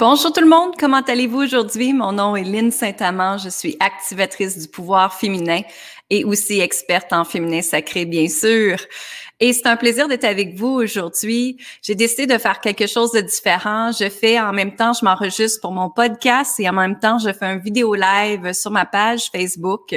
Bonjour tout le monde, comment allez-vous aujourd'hui? Mon nom est Lynne Saint-Amand, je suis activatrice du pouvoir féminin et aussi experte en féminin sacré, bien sûr. Et c'est un plaisir d'être avec vous aujourd'hui. J'ai décidé de faire quelque chose de différent. Je fais en même temps, je m'enregistre pour mon podcast et en même temps, je fais un vidéo live sur ma page Facebook.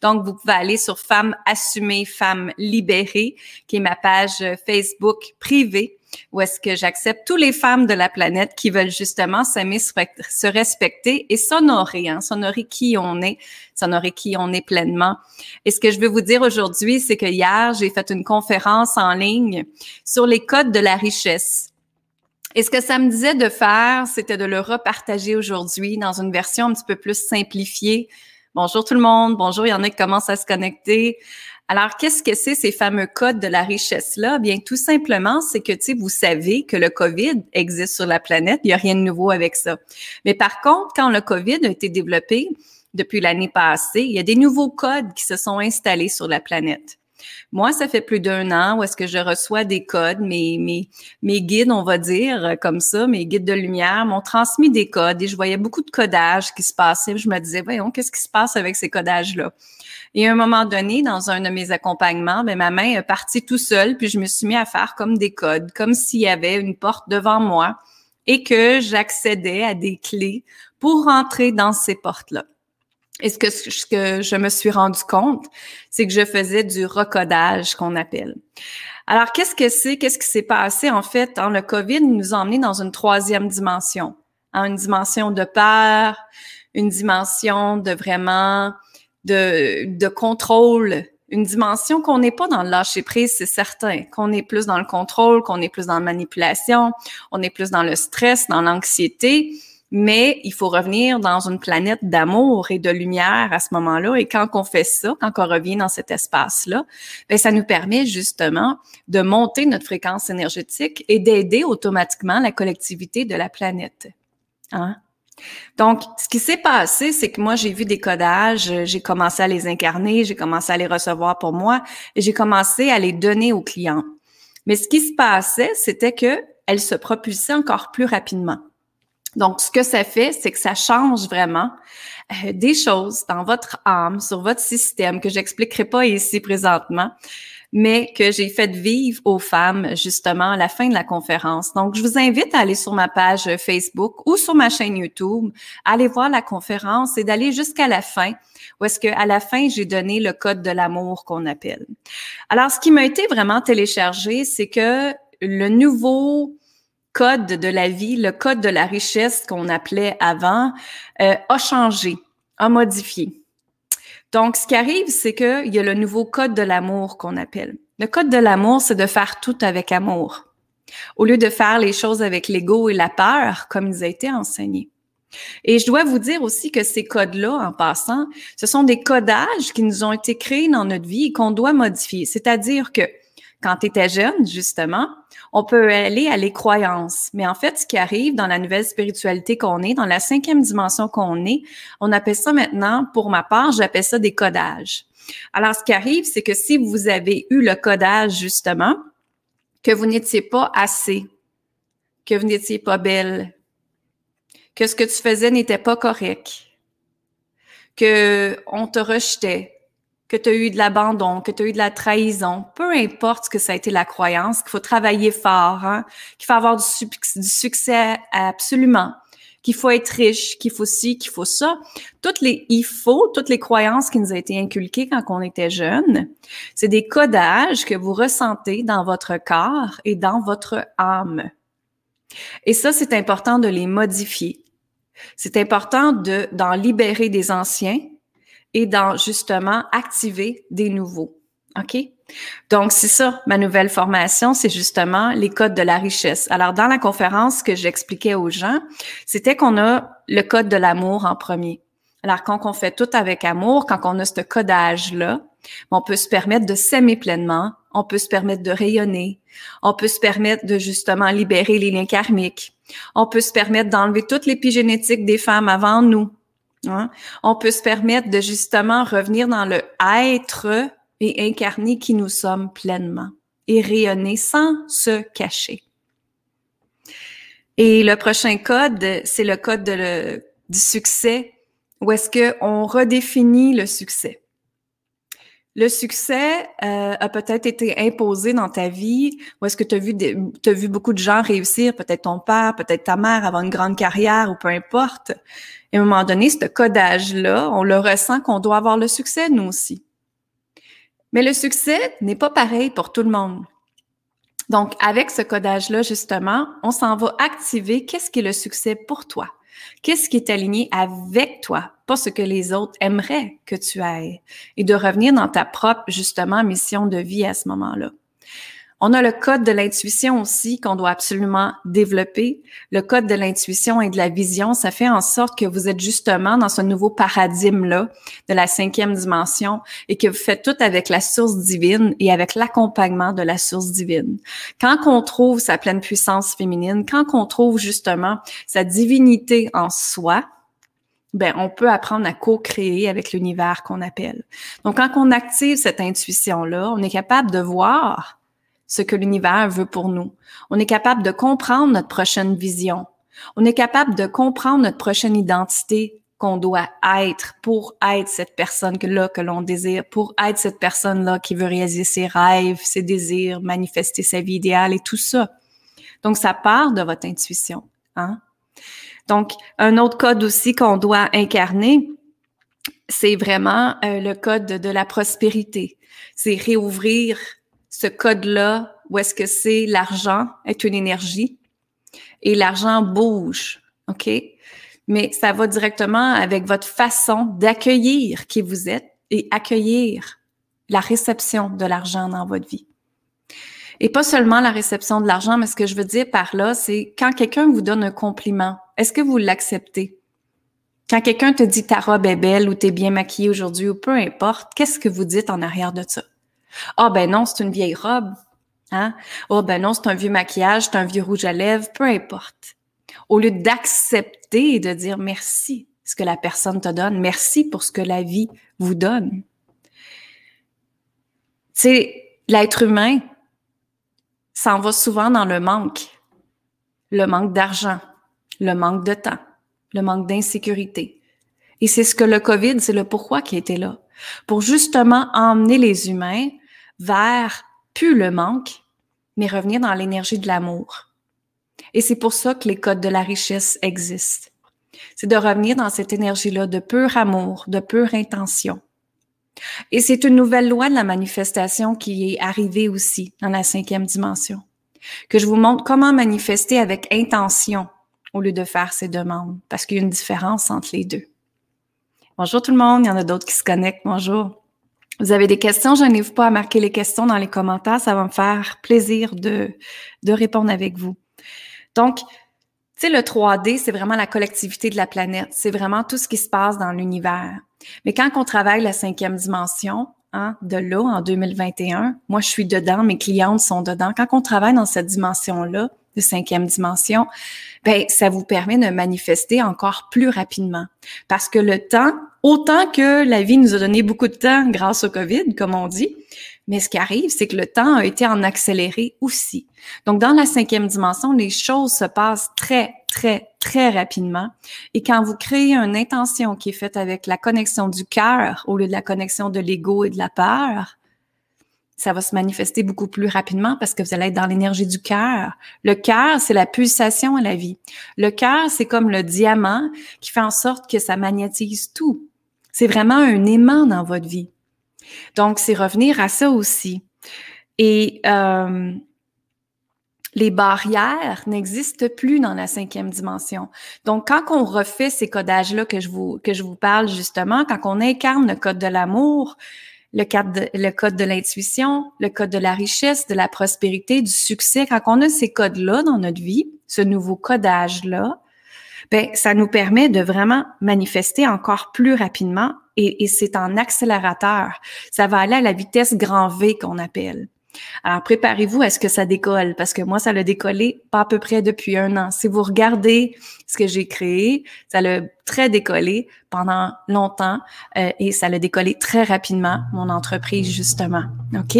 Donc, vous pouvez aller sur Femmes assumées, Femmes libérées, qui est ma page Facebook privée où est-ce que j'accepte toutes les femmes de la planète qui veulent justement s'aimer, se respecter et s'honorer, hein, s'honorer qui on est, s'honorer qui on est pleinement. Et ce que je veux vous dire aujourd'hui, c'est que hier, j'ai fait une conférence en ligne sur les codes de la richesse. Et ce que ça me disait de faire, c'était de le repartager aujourd'hui dans une version un petit peu plus simplifiée. Bonjour tout le monde, bonjour, il y en a qui commencent à se connecter. Alors, qu'est-ce que c'est ces fameux codes de la richesse-là? Bien, tout simplement, c'est que, tu sais, vous savez que le COVID existe sur la planète. Il n'y a rien de nouveau avec ça. Mais par contre, quand le COVID a été développé depuis l'année passée, il y a des nouveaux codes qui se sont installés sur la planète. Moi, ça fait plus d'un an où est-ce que je reçois des codes, mes, guides, on va dire, comme ça, mes guides de lumière m'ont transmis des codes et je voyais beaucoup de codages qui se passaient. Je me disais, voyons, qu'est-ce qui se passe avec ces codages-là? Et à un moment donné, dans un de mes accompagnements, ben, ma main est partie tout seule, puis je me suis mis à faire comme des codes, comme s'il y avait une porte devant moi et que j'accédais à des clés pour rentrer dans ces portes-là. Et ce que, ce que je me suis rendu compte, c'est que je faisais du recodage qu'on appelle. Alors, qu'est-ce que c'est? Qu'est-ce qui s'est passé? En fait, dans le COVID nous a emmenés dans une troisième dimension. Hein, une dimension de peur, une dimension de vraiment de, de contrôle, une dimension qu'on n'est pas dans le lâcher prise, c'est certain, qu'on est plus dans le contrôle, qu'on est plus dans la manipulation, on est plus dans le stress, dans l'anxiété, mais il faut revenir dans une planète d'amour et de lumière à ce moment-là. Et quand on fait ça, quand on revient dans cet espace-là, ben ça nous permet justement de monter notre fréquence énergétique et d'aider automatiquement la collectivité de la planète. Hein? Donc, ce qui s'est passé, c'est que moi, j'ai vu des codages, j'ai commencé à les incarner, j'ai commencé à les recevoir pour moi et j'ai commencé à les donner aux clients. Mais ce qui se passait, c'était que elles se propulsaient encore plus rapidement. Donc, ce que ça fait, c'est que ça change vraiment euh, des choses dans votre âme, sur votre système, que j'expliquerai pas ici présentement, mais que j'ai fait vivre aux femmes justement à la fin de la conférence. Donc, je vous invite à aller sur ma page Facebook ou sur ma chaîne YouTube, aller voir la conférence et d'aller jusqu'à la fin, où est-ce qu'à la fin, j'ai donné le code de l'amour qu'on appelle. Alors, ce qui m'a été vraiment téléchargé, c'est que le nouveau code de la vie, le code de la richesse qu'on appelait avant, euh, a changé, a modifié. Donc, ce qui arrive, c'est qu'il y a le nouveau code de l'amour qu'on appelle. Le code de l'amour, c'est de faire tout avec amour, au lieu de faire les choses avec l'ego et la peur, comme ils ont été enseignés. Et je dois vous dire aussi que ces codes-là, en passant, ce sont des codages qui nous ont été créés dans notre vie et qu'on doit modifier. C'est-à-dire que quand tu étais jeune, justement, on peut aller à les croyances. Mais en fait, ce qui arrive dans la nouvelle spiritualité qu'on est, dans la cinquième dimension qu'on est, on appelle ça maintenant, pour ma part, j'appelle ça des codages. Alors, ce qui arrive, c'est que si vous avez eu le codage, justement, que vous n'étiez pas assez, que vous n'étiez pas belle, que ce que tu faisais n'était pas correct, que on te rejetait, que tu as eu de l'abandon, que tu as eu de la trahison, peu importe ce que ça a été la croyance, qu'il faut travailler fort, hein, qu'il faut avoir du, succès absolument, qu'il faut être riche, qu'il faut ci, qu'il faut ça. Toutes les il faut, toutes les croyances qui nous ont été inculquées quand on était jeune, c'est des codages que vous ressentez dans votre corps et dans votre âme. Et ça, c'est important de les modifier. C'est important de d'en libérer des anciens et dans justement activer des nouveaux. OK? Donc, c'est ça, ma nouvelle formation, c'est justement les codes de la richesse. Alors, dans la conférence que j'expliquais aux gens, c'était qu'on a le code de l'amour en premier. Alors, quand on fait tout avec amour, quand on a ce codage-là, on peut se permettre de s'aimer pleinement, on peut se permettre de rayonner, on peut se permettre de justement libérer les liens karmiques, on peut se permettre d'enlever toute l'épigénétique des femmes avant nous, Hein? On peut se permettre de justement revenir dans le être et incarner qui nous sommes pleinement et rayonner sans se cacher. Et le prochain code, c'est le code du succès, où est-ce qu'on redéfinit le succès. Le succès euh, a peut-être été imposé dans ta vie, ou est-ce que tu as vu, as vu beaucoup de gens réussir, peut-être ton père, peut-être ta mère, avoir une grande carrière, ou peu importe. Et à un moment donné, ce codage-là, on le ressent qu'on doit avoir le succès, nous aussi. Mais le succès n'est pas pareil pour tout le monde. Donc, avec ce codage-là, justement, on s'en va activer qu'est-ce qui est le succès pour toi? Qu'est-ce qui est aligné avec toi, pas ce que les autres aimeraient que tu ailles, et de revenir dans ta propre, justement, mission de vie à ce moment-là. On a le code de l'intuition aussi qu'on doit absolument développer. Le code de l'intuition et de la vision, ça fait en sorte que vous êtes justement dans ce nouveau paradigme-là de la cinquième dimension et que vous faites tout avec la source divine et avec l'accompagnement de la source divine. Quand on trouve sa pleine puissance féminine, quand on trouve justement sa divinité en soi, ben, on peut apprendre à co-créer avec l'univers qu'on appelle. Donc, quand on active cette intuition-là, on est capable de voir ce que l'univers veut pour nous. On est capable de comprendre notre prochaine vision. On est capable de comprendre notre prochaine identité qu'on doit être pour être cette personne-là que l'on désire, pour être cette personne-là qui veut réaliser ses rêves, ses désirs, manifester sa vie idéale et tout ça. Donc, ça part de votre intuition. Hein? Donc, un autre code aussi qu'on doit incarner, c'est vraiment euh, le code de la prospérité. C'est réouvrir ce code-là, où est-ce que c'est l'argent est une énergie et l'argent bouge, OK? Mais ça va directement avec votre façon d'accueillir qui vous êtes et accueillir la réception de l'argent dans votre vie. Et pas seulement la réception de l'argent, mais ce que je veux dire par là, c'est quand quelqu'un vous donne un compliment, est-ce que vous l'acceptez? Quand quelqu'un te dit ta robe est belle ou t'es bien maquillée aujourd'hui ou peu importe, qu'est-ce que vous dites en arrière de ça? Ah ben non, c'est une vieille robe. Hein? Oh ben non, c'est un vieux maquillage, c'est un vieux rouge à lèvres, peu importe. Au lieu d'accepter et de dire merci ce que la personne te donne, merci pour ce que la vie vous donne. C'est l'être humain s'en va souvent dans le manque. Le manque d'argent, le manque de temps, le manque d'insécurité. Et c'est ce que le COVID, c'est le pourquoi qui était là. Pour justement emmener les humains vers plus le manque, mais revenir dans l'énergie de l'amour. Et c'est pour ça que les codes de la richesse existent. C'est de revenir dans cette énergie-là de pur amour, de pure intention. Et c'est une nouvelle loi de la manifestation qui est arrivée aussi dans la cinquième dimension, que je vous montre comment manifester avec intention au lieu de faire ces demandes, parce qu'il y a une différence entre les deux. Bonjour tout le monde, il y en a d'autres qui se connectent. Bonjour. Vous avez des questions, je n'hésite pas à marquer les questions dans les commentaires. Ça va me faire plaisir de, de répondre avec vous. Donc, tu sais, le 3D, c'est vraiment la collectivité de la planète. C'est vraiment tout ce qui se passe dans l'univers. Mais quand on travaille la cinquième dimension, hein, de là, en 2021, moi, je suis dedans, mes clientes sont dedans. Quand on travaille dans cette dimension-là, de cinquième dimension, ben ça vous permet de manifester encore plus rapidement. Parce que le temps, autant que la vie nous a donné beaucoup de temps grâce au COVID, comme on dit, mais ce qui arrive, c'est que le temps a été en accéléré aussi. Donc, dans la cinquième dimension, les choses se passent très, très, très rapidement. Et quand vous créez une intention qui est faite avec la connexion du cœur au lieu de la connexion de l'ego et de la peur, ça va se manifester beaucoup plus rapidement parce que vous allez être dans l'énergie du cœur. Le cœur, c'est la pulsation à la vie. Le cœur, c'est comme le diamant qui fait en sorte que ça magnétise tout. C'est vraiment un aimant dans votre vie. Donc, c'est revenir à ça aussi. Et euh, les barrières n'existent plus dans la cinquième dimension. Donc, quand on refait ces codages-là que je vous que je vous parle justement, quand on incarne le code de l'amour, le, code le code de l'intuition, le code de la richesse, de la prospérité, du succès. Quand on a ces codes-là dans notre vie, ce nouveau codage-là, ben, ça nous permet de vraiment manifester encore plus rapidement et, et c'est en accélérateur. Ça va aller à la vitesse grand V qu'on appelle. Alors, préparez-vous à ce que ça décolle, parce que moi, ça l'a décollé pas à peu près depuis un an. Si vous regardez ce que j'ai créé, ça l'a très décollé pendant longtemps euh, et ça l'a décollé très rapidement, mon entreprise, justement. OK?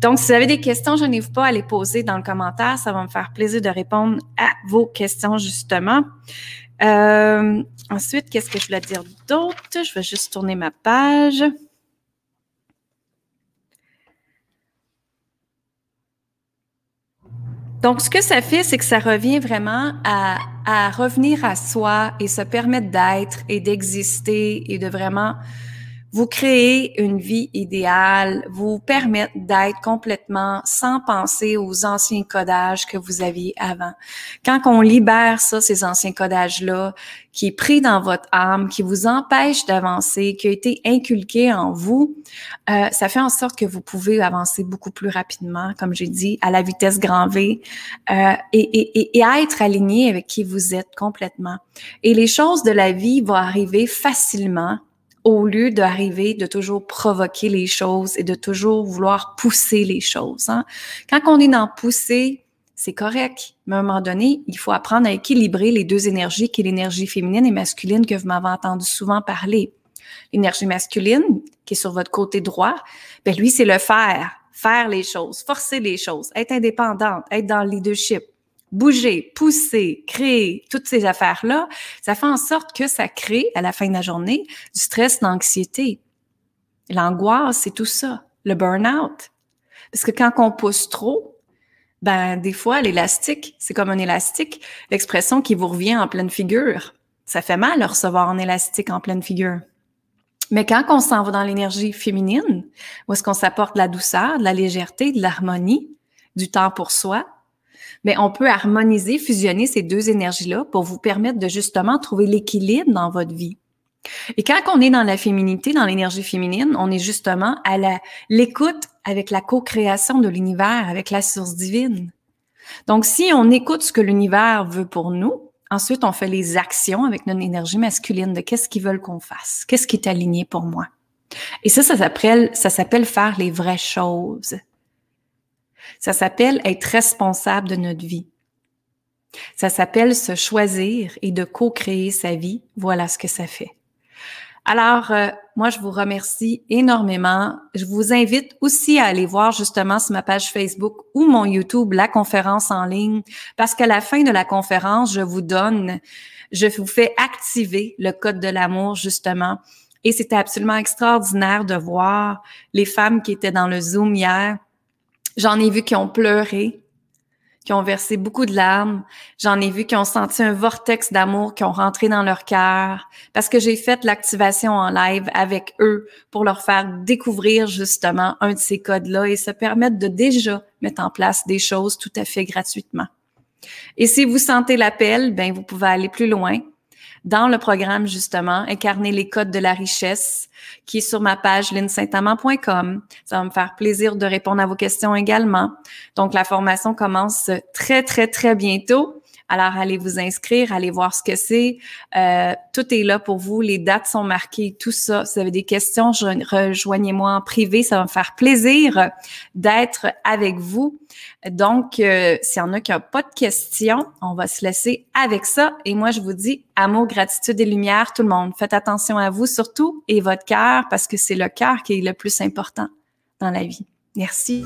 Donc, si vous avez des questions, je n'hésite pas à les poser dans le commentaire. Ça va me faire plaisir de répondre à vos questions, justement. Euh, ensuite, qu'est-ce que je voulais dire d'autre? Je vais juste tourner ma page. Donc, ce que ça fait, c'est que ça revient vraiment à, revenir à soi et se permettre d'être et d'exister et de vraiment vous créez une vie idéale, vous permettre d'être complètement sans penser aux anciens codages que vous aviez avant. Quand on libère ça, ces anciens codages-là, qui est pris dans votre âme, qui vous empêche d'avancer, qui a été inculqué en vous, euh, ça fait en sorte que vous pouvez avancer beaucoup plus rapidement, comme j'ai dit, à la vitesse grand V, euh, et, et, et être aligné avec qui vous êtes complètement. Et les choses de la vie vont arriver facilement au lieu d'arriver de toujours provoquer les choses et de toujours vouloir pousser les choses. Hein. Quand on est dans pousser, c'est correct, mais à un moment donné, il faut apprendre à équilibrer les deux énergies, qui est l'énergie féminine et masculine que vous m'avez entendu souvent parler. L'énergie masculine, qui est sur votre côté droit, ben lui, c'est le faire, faire les choses, forcer les choses, être indépendante, être dans le leadership bouger, pousser, créer, toutes ces affaires-là, ça fait en sorte que ça crée, à la fin de la journée, du stress, l'anxiété. L'angoisse, c'est tout ça. Le burn-out. Parce que quand on pousse trop, ben, des fois, l'élastique, c'est comme un élastique, l'expression qui vous revient en pleine figure. Ça fait mal de recevoir un élastique en pleine figure. Mais quand on s'en va dans l'énergie féminine, où est-ce qu'on s'apporte de la douceur, de la légèreté, de l'harmonie, du temps pour soi, mais on peut harmoniser, fusionner ces deux énergies-là pour vous permettre de justement trouver l'équilibre dans votre vie. Et quand on est dans la féminité, dans l'énergie féminine, on est justement à l'écoute avec la co-création de l'univers, avec la source divine. Donc, si on écoute ce que l'univers veut pour nous, ensuite on fait les actions avec notre énergie masculine de qu'est-ce qu'ils veulent qu'on fasse, qu'est-ce qui est aligné pour moi. Et ça, ça s'appelle, ça s'appelle faire les vraies choses. Ça s'appelle être responsable de notre vie. Ça s'appelle se choisir et de co-créer sa vie. Voilà ce que ça fait. Alors, euh, moi, je vous remercie énormément. Je vous invite aussi à aller voir justement sur ma page Facebook ou mon YouTube la conférence en ligne, parce qu'à la fin de la conférence, je vous donne, je vous fais activer le code de l'amour justement. Et c'était absolument extraordinaire de voir les femmes qui étaient dans le Zoom hier J'en ai vu qui ont pleuré, qui ont versé beaucoup de larmes. J'en ai vu qui ont senti un vortex d'amour, qui ont rentré dans leur cœur, parce que j'ai fait l'activation en live avec eux pour leur faire découvrir justement un de ces codes-là et se permettre de déjà mettre en place des choses tout à fait gratuitement. Et si vous sentez l'appel, ben vous pouvez aller plus loin dans le programme, justement, Incarner les codes de la richesse, qui est sur ma page linsaintamant.com. Ça va me faire plaisir de répondre à vos questions également. Donc, la formation commence très, très, très bientôt. Alors, allez vous inscrire, allez voir ce que c'est. Euh, tout est là pour vous. Les dates sont marquées, tout ça. Si vous avez des questions, rejoignez-moi en privé. Ça va me faire plaisir d'être avec vous. Donc, euh, s'il y en a qui n'ont pas de questions, on va se laisser avec ça. Et moi, je vous dis amour, gratitude et lumière, tout le monde. Faites attention à vous surtout et votre cœur parce que c'est le cœur qui est le plus important dans la vie. Merci.